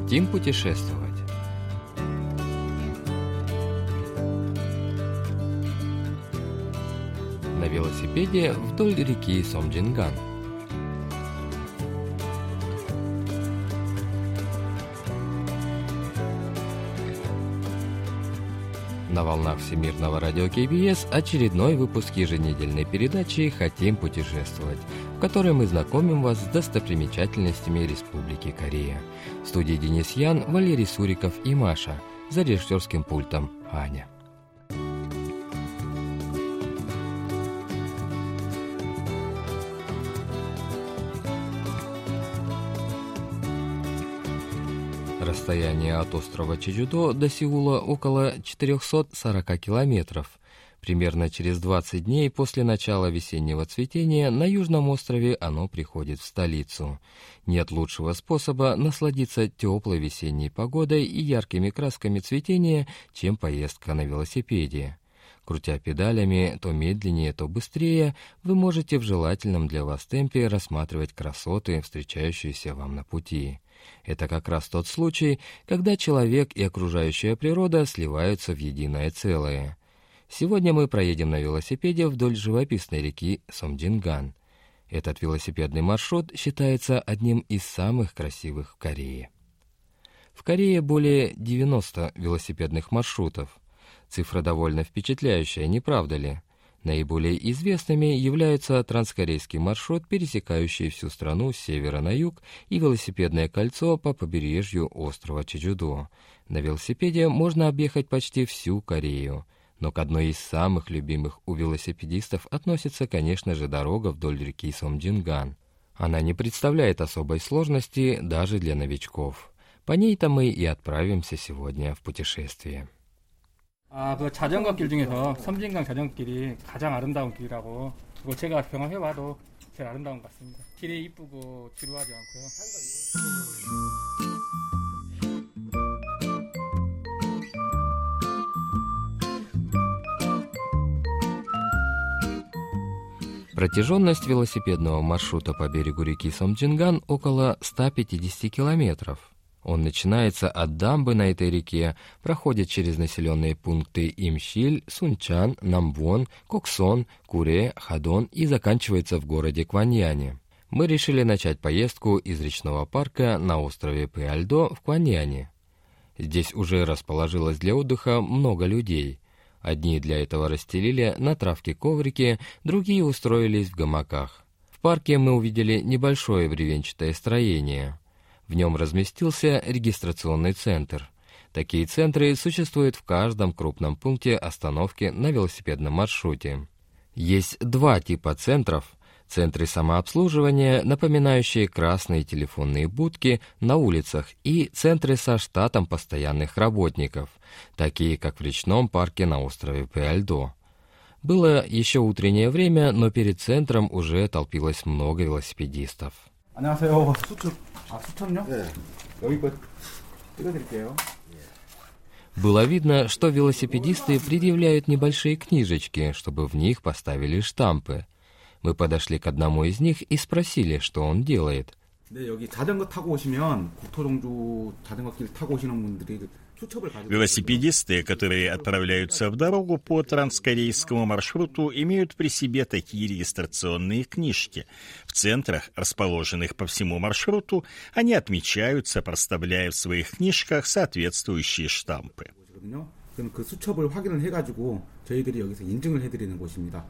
Хотим путешествовать? На велосипеде вдоль реки Сомджинган – На волнах Всемирного радио КБС очередной выпуск еженедельной передачи «Хотим путешествовать», в которой мы знакомим вас с достопримечательностями Республики Корея. В студии Денис Ян, Валерий Суриков и Маша. За режиссерским пультом Аня. Расстояние от острова Чеджудо до Сеула около 440 километров. Примерно через 20 дней после начала весеннего цветения на Южном острове оно приходит в столицу. Нет лучшего способа насладиться теплой весенней погодой и яркими красками цветения, чем поездка на велосипеде. Крутя педалями то медленнее, то быстрее, вы можете в желательном для вас темпе рассматривать красоты, встречающиеся вам на пути. Это как раз тот случай, когда человек и окружающая природа сливаются в единое целое. Сегодня мы проедем на велосипеде вдоль живописной реки Сомдинган. Этот велосипедный маршрут считается одним из самых красивых в Корее. В Корее более 90 велосипедных маршрутов. Цифра довольно впечатляющая, не правда ли? Наиболее известными являются транскорейский маршрут, пересекающий всю страну с севера на юг, и велосипедное кольцо по побережью острова Чеджудо. На велосипеде можно объехать почти всю Корею. Но к одной из самых любимых у велосипедистов относится, конечно же, дорога вдоль реки Сомджинган. Она не представляет особой сложности даже для новичков. По ней-то мы и отправимся сегодня в путешествие. 아, 그 자전거 길 중에서 섬진강 자전거 길이 가장 아름다운 길이라고 그거 제가 경험해봐도 제일 아름다운 것 같습니다. 길이 이쁘고 지루하지 않고요. Протяженность велосипедного маршрута по берегу реки Сомджинган около 150 километров. Он начинается от дамбы на этой реке, проходит через населенные пункты Имщиль, Сунчан, Намвон, Коксон, Куре, Хадон и заканчивается в городе Кваньяне. Мы решили начать поездку из речного парка на острове Пиальдо в Кваньяне. Здесь уже расположилось для отдыха много людей. Одни для этого расстелили на травке коврики, другие устроились в гамаках. В парке мы увидели небольшое бревенчатое строение – в нем разместился регистрационный центр. Такие центры существуют в каждом крупном пункте остановки на велосипедном маршруте. Есть два типа центров – центры самообслуживания, напоминающие красные телефонные будки на улицах и центры со штатом постоянных работников, такие как в речном парке на острове Пиальдо. Было еще утреннее время, но перед центром уже толпилось много велосипедистов. Было видно, что велосипедисты предъявляют небольшие книжечки, чтобы в них поставили штампы – Мы подошли к одному из них и спросили, что он делает. 네, 여기 자전거 타고 오시면 국토종주 자전거길 타고 오시는 분들이 Велосипедисты, которые отправляются в дорогу по транскорейскому маршруту, имеют при себе такие регистрационные книжки. В центрах, расположенных по всему маршруту, они отмечаются, проставляя в своих книжках соответствующие штампы. 그 수첩을 확인을 해가지고 저희들이 여기서 인증을 해드리는 곳입니다.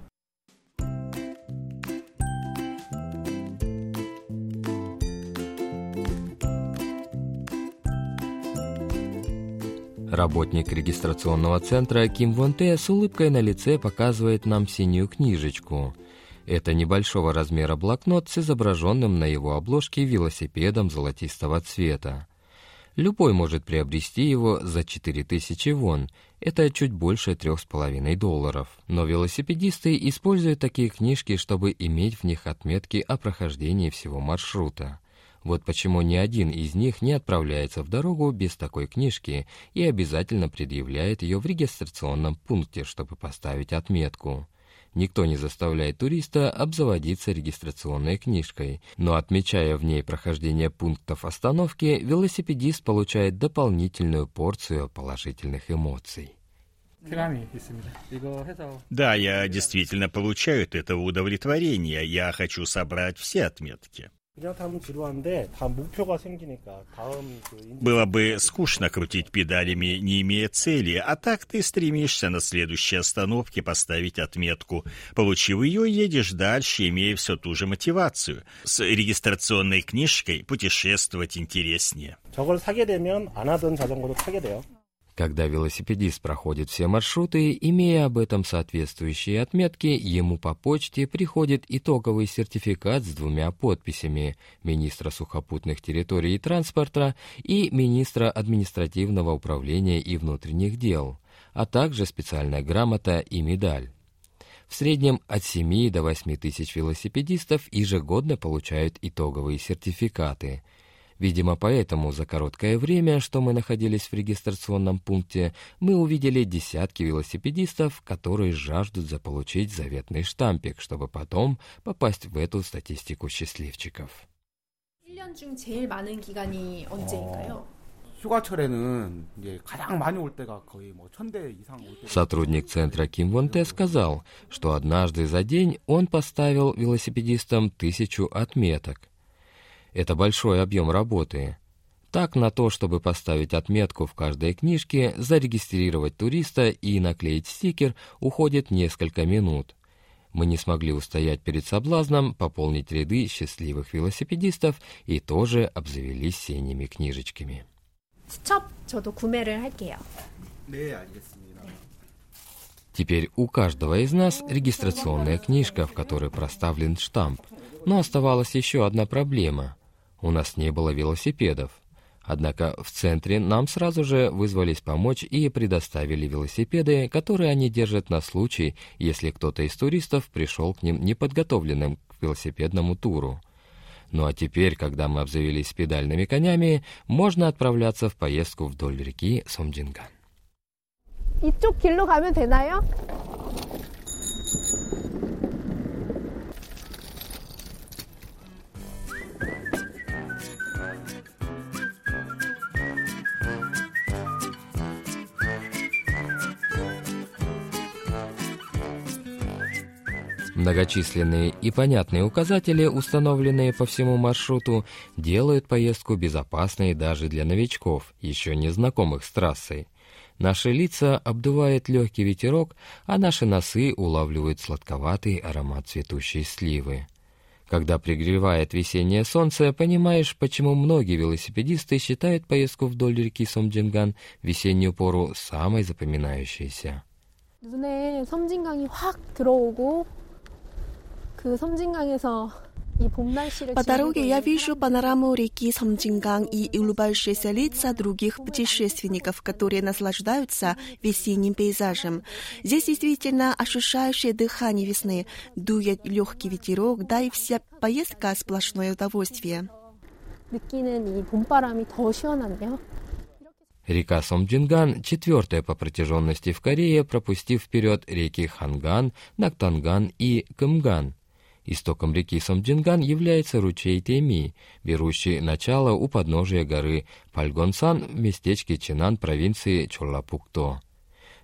Работник регистрационного центра Ким Вон Те с улыбкой на лице показывает нам синюю книжечку. Это небольшого размера блокнот с изображенным на его обложке велосипедом золотистого цвета. Любой может приобрести его за 4000 вон, это чуть больше 3,5 долларов. Но велосипедисты используют такие книжки, чтобы иметь в них отметки о прохождении всего маршрута. Вот почему ни один из них не отправляется в дорогу без такой книжки и обязательно предъявляет ее в регистрационном пункте, чтобы поставить отметку. Никто не заставляет туриста обзаводиться регистрационной книжкой, но отмечая в ней прохождение пунктов остановки, велосипедист получает дополнительную порцию положительных эмоций. Да, я действительно получаю от этого удовлетворение. Я хочу собрать все отметки. Было бы скучно крутить педалями, не имея цели, а так ты стремишься на следующей остановке поставить отметку. Получив ее, едешь дальше, имея все ту же мотивацию. С регистрационной книжкой путешествовать интереснее. Когда велосипедист проходит все маршруты, имея об этом соответствующие отметки, ему по почте приходит итоговый сертификат с двумя подписями министра сухопутных территорий и транспорта и министра административного управления и внутренних дел, а также специальная грамота и медаль. В среднем от 7 до 8 тысяч велосипедистов ежегодно получают итоговые сертификаты – Видимо, поэтому за короткое время, что мы находились в регистрационном пункте, мы увидели десятки велосипедистов, которые жаждут заполучить заветный штампик, чтобы потом попасть в эту статистику счастливчиков. Сотрудник центра Ким Вон Те сказал, что однажды за день он поставил велосипедистам тысячу отметок. Это большой объем работы. Так, на то, чтобы поставить отметку в каждой книжке, зарегистрировать туриста и наклеить стикер, уходит несколько минут. Мы не смогли устоять перед соблазном пополнить ряды счастливых велосипедистов и тоже обзавелись синими книжечками. Теперь у каждого из нас регистрационная книжка, в которой проставлен штамп. Но оставалась еще одна проблема. У нас не было велосипедов. Однако в центре нам сразу же вызвались помочь и предоставили велосипеды, которые они держат на случай, если кто-то из туристов пришел к ним неподготовленным к велосипедному туру. Ну а теперь, когда мы обзавелись педальными конями, можно отправляться в поездку вдоль реки Сомджинган. 이쪽 길로 가면 되나요? Многочисленные и понятные указатели, установленные по всему маршруту, делают поездку безопасной даже для новичков, еще не знакомых с трассой. Наши лица обдувает легкий ветерок, а наши носы улавливают сладковатый аромат цветущей сливы. Когда пригревает весеннее солнце, понимаешь, почему многие велосипедисты считают поездку вдоль реки Сомджинган в весеннюю пору самой запоминающейся. 눈에 섬진강이 확 들어오고 그 섬진강에서 по дороге я вижу панораму реки Самджинган и улыбающиеся лица других путешественников, которые наслаждаются весенним пейзажем. Здесь действительно ощущающее дыхание весны, дует легкий ветерок, да и вся поездка сплошное удовольствие. Река Сомджинган – четвертая по протяженности в Корее, пропустив вперед реки Ханган, Нактанган и Кымган – Истоком реки Сомджинган является ручей Теми, берущий начало у подножия горы Пальгонсан в местечке Чинан провинции Чоллапукто.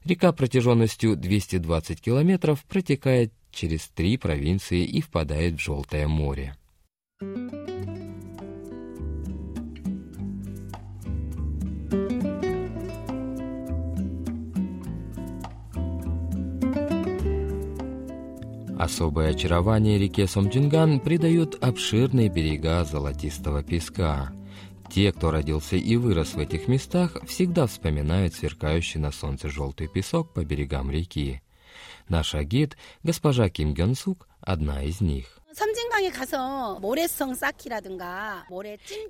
Река протяженностью 220 километров протекает через три провинции и впадает в Желтое море. Особое очарование реке Сомджинган придают обширные берега золотистого песка. Те, кто родился и вырос в этих местах, всегда вспоминают сверкающий на солнце желтый песок по берегам реки. Наша гид, госпожа Ким Гён Сук, одна из них.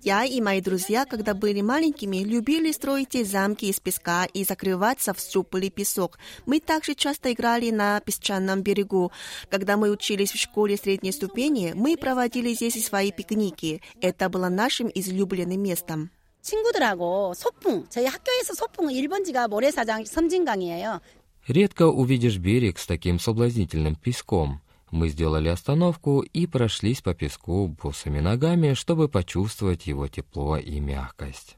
Я и мои друзья, когда были маленькими, любили строить замки из песка и закрываться в теплый песок. Мы также часто играли на песчаном берегу. Когда мы учились в школе средней ступени, мы проводили здесь свои пикники. Это было нашим излюбленным местом. 친구들하고 소풍, 저희 학교에서 소풍 1번지가 모래사장 섬진강이에요. Редко увидишь берег с таким соблазнительным песком. Мы сделали остановку и прошлись по песку босыми ногами, чтобы почувствовать его тепло и мягкость.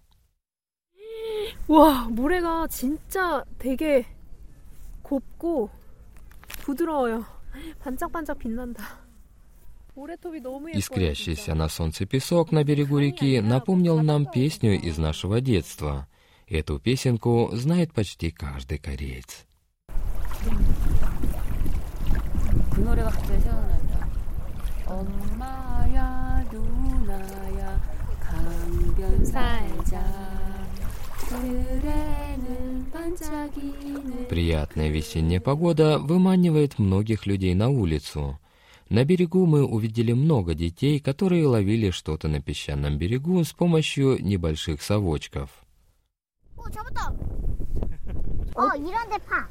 와, 모래가 진짜 되게 곱고 부드러워요. 반짝반짝 빛난다. 모래톱이 너무 예뻐요. Искрящийся 진짜. на солнце песок на берегу реки напомнил нам песню из нашего детства. Эту песенку знает почти каждый кореец. 그 노래가 갑자기 생각난다. 엄마야 누나야 강변 살자 하늘에는 반짝이는 Приятная весенняя погода выманивает многих людей на улицу. На берегу мы увидели много детей, которые ловили что-то на песчаном берегу с помощью небольших совочков. 어 잡았다. 어 이런데 파.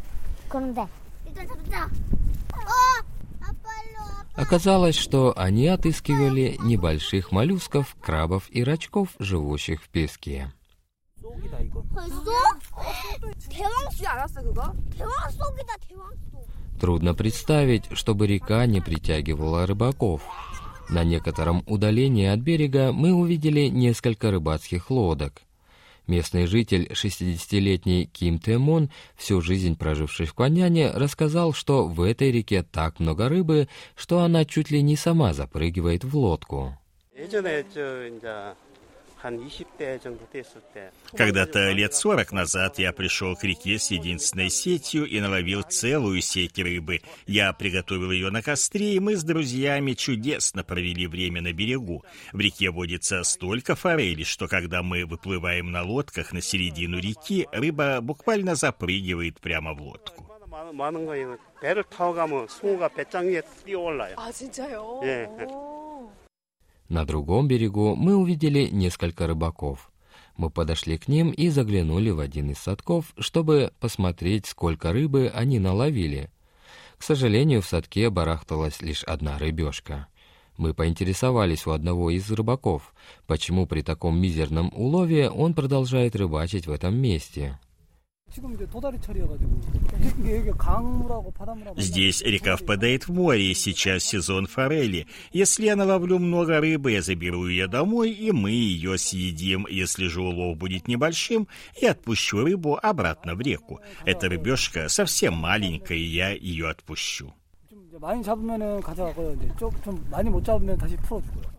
그런데 일단 잡자. 어 아빠 일로 아빠. Оказалось, что они отыскивали небольших моллюсков, крабов и рачков, живущих в песке. Трудно представить, чтобы река не притягивала рыбаков. На некотором удалении от берега мы увидели несколько рыбацких лодок. Местный житель, 60-летний Ким Тэмон, всю жизнь проживший в Кваняне, рассказал, что в этой реке так много рыбы, что она чуть ли не сама запрыгивает в лодку. 예전에 저 이제 Когда-то лет 40 назад я пришел к реке с единственной сетью и наловил целую сеть рыбы. Я приготовил ее на костре, и мы с друзьями чудесно провели время на берегу. В реке водится столько форели, что когда мы выплываем на лодках на середину реки, рыба буквально запрыгивает прямо в лодку. 많은, 많은 거예요. 배를 타고 가면 숭어가 배짱 위에 뛰어올라요. 아 진짜요? 예. на другом берегу мы увидели несколько рыбаков. Мы подошли к ним и заглянули в один из садков, чтобы посмотреть, сколько рыбы они наловили. К сожалению, в садке барахталась лишь одна рыбешка. Мы поинтересовались у одного из рыбаков, почему при таком мизерном улове он продолжает рыбачить в этом месте. Здесь река впадает в море, и сейчас сезон форели. Если я наловлю много рыбы, я заберу ее домой, и мы ее съедим. Если же улов будет небольшим, я отпущу рыбу обратно в реку. Эта рыбешка совсем маленькая, и я ее отпущу. 좀 이제 많이 잡으면은 가져가고요. 이제 좀, 좀 많이 못 잡으면 다시 풀어주고요.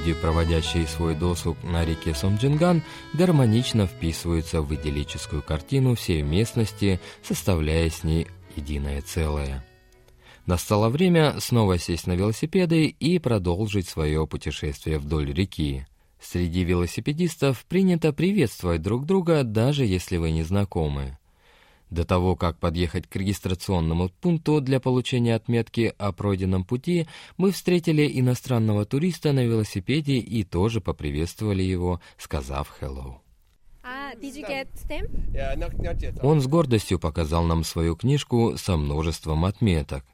Люди, проводящие свой досуг на реке Сомджинган, гармонично вписываются в идиллическую картину всей местности, составляя с ней единое целое. Настало время снова сесть на велосипеды и продолжить свое путешествие вдоль реки. Среди велосипедистов принято приветствовать друг друга, даже если вы не знакомы. До того, как подъехать к регистрационному пункту для получения отметки о пройденном пути, мы встретили иностранного туриста на велосипеде и тоже поприветствовали его, сказав «hello». 아, did you get stamp? Yeah, not, not yet. Он с гордостью показал нам свою книжку со множеством отметок.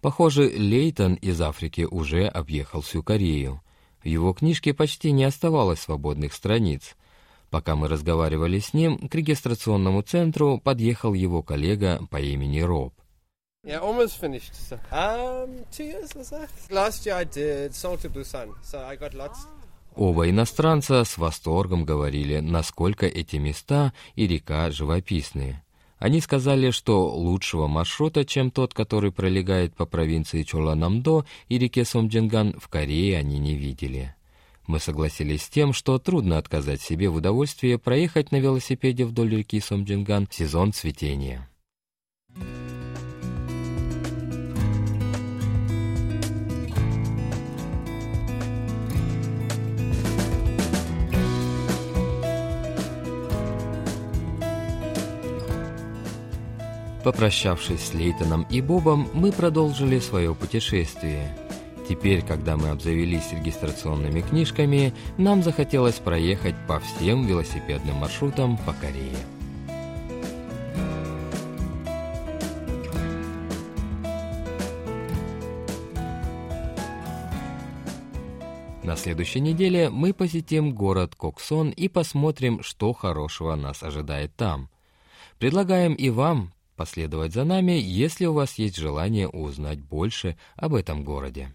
Похоже, Лейтон из Африки уже объехал всю Корею. В его книжке почти не оставалось свободных страниц. Пока мы разговаривали с ним, к регистрационному центру подъехал его коллега по имени Роб. Yeah, almost finished. So, um, two years or so. Last year I did Seoul to Busan, so I got lots. Оба иностранца с восторгом говорили, насколько эти места и река живописные. Они сказали, что лучшего маршрута, чем тот, который пролегает по провинции Чоланамдо и реке Сомджинган, в Корее они не видели. Мы согласились с тем, что трудно отказать себе в удовольствии проехать на велосипеде вдоль реки Сомджинган в сезон цветения. Попрощавшись с Лейтоном и Бобом, мы продолжили свое путешествие. Теперь, когда мы обзавелись регистрационными книжками, нам захотелось проехать по всем велосипедным маршрутам по Корее. На следующей неделе мы посетим город Коксон и посмотрим, что хорошего нас ожидает там. Предлагаем и вам последовать за нами, если у вас есть желание узнать больше об этом городе.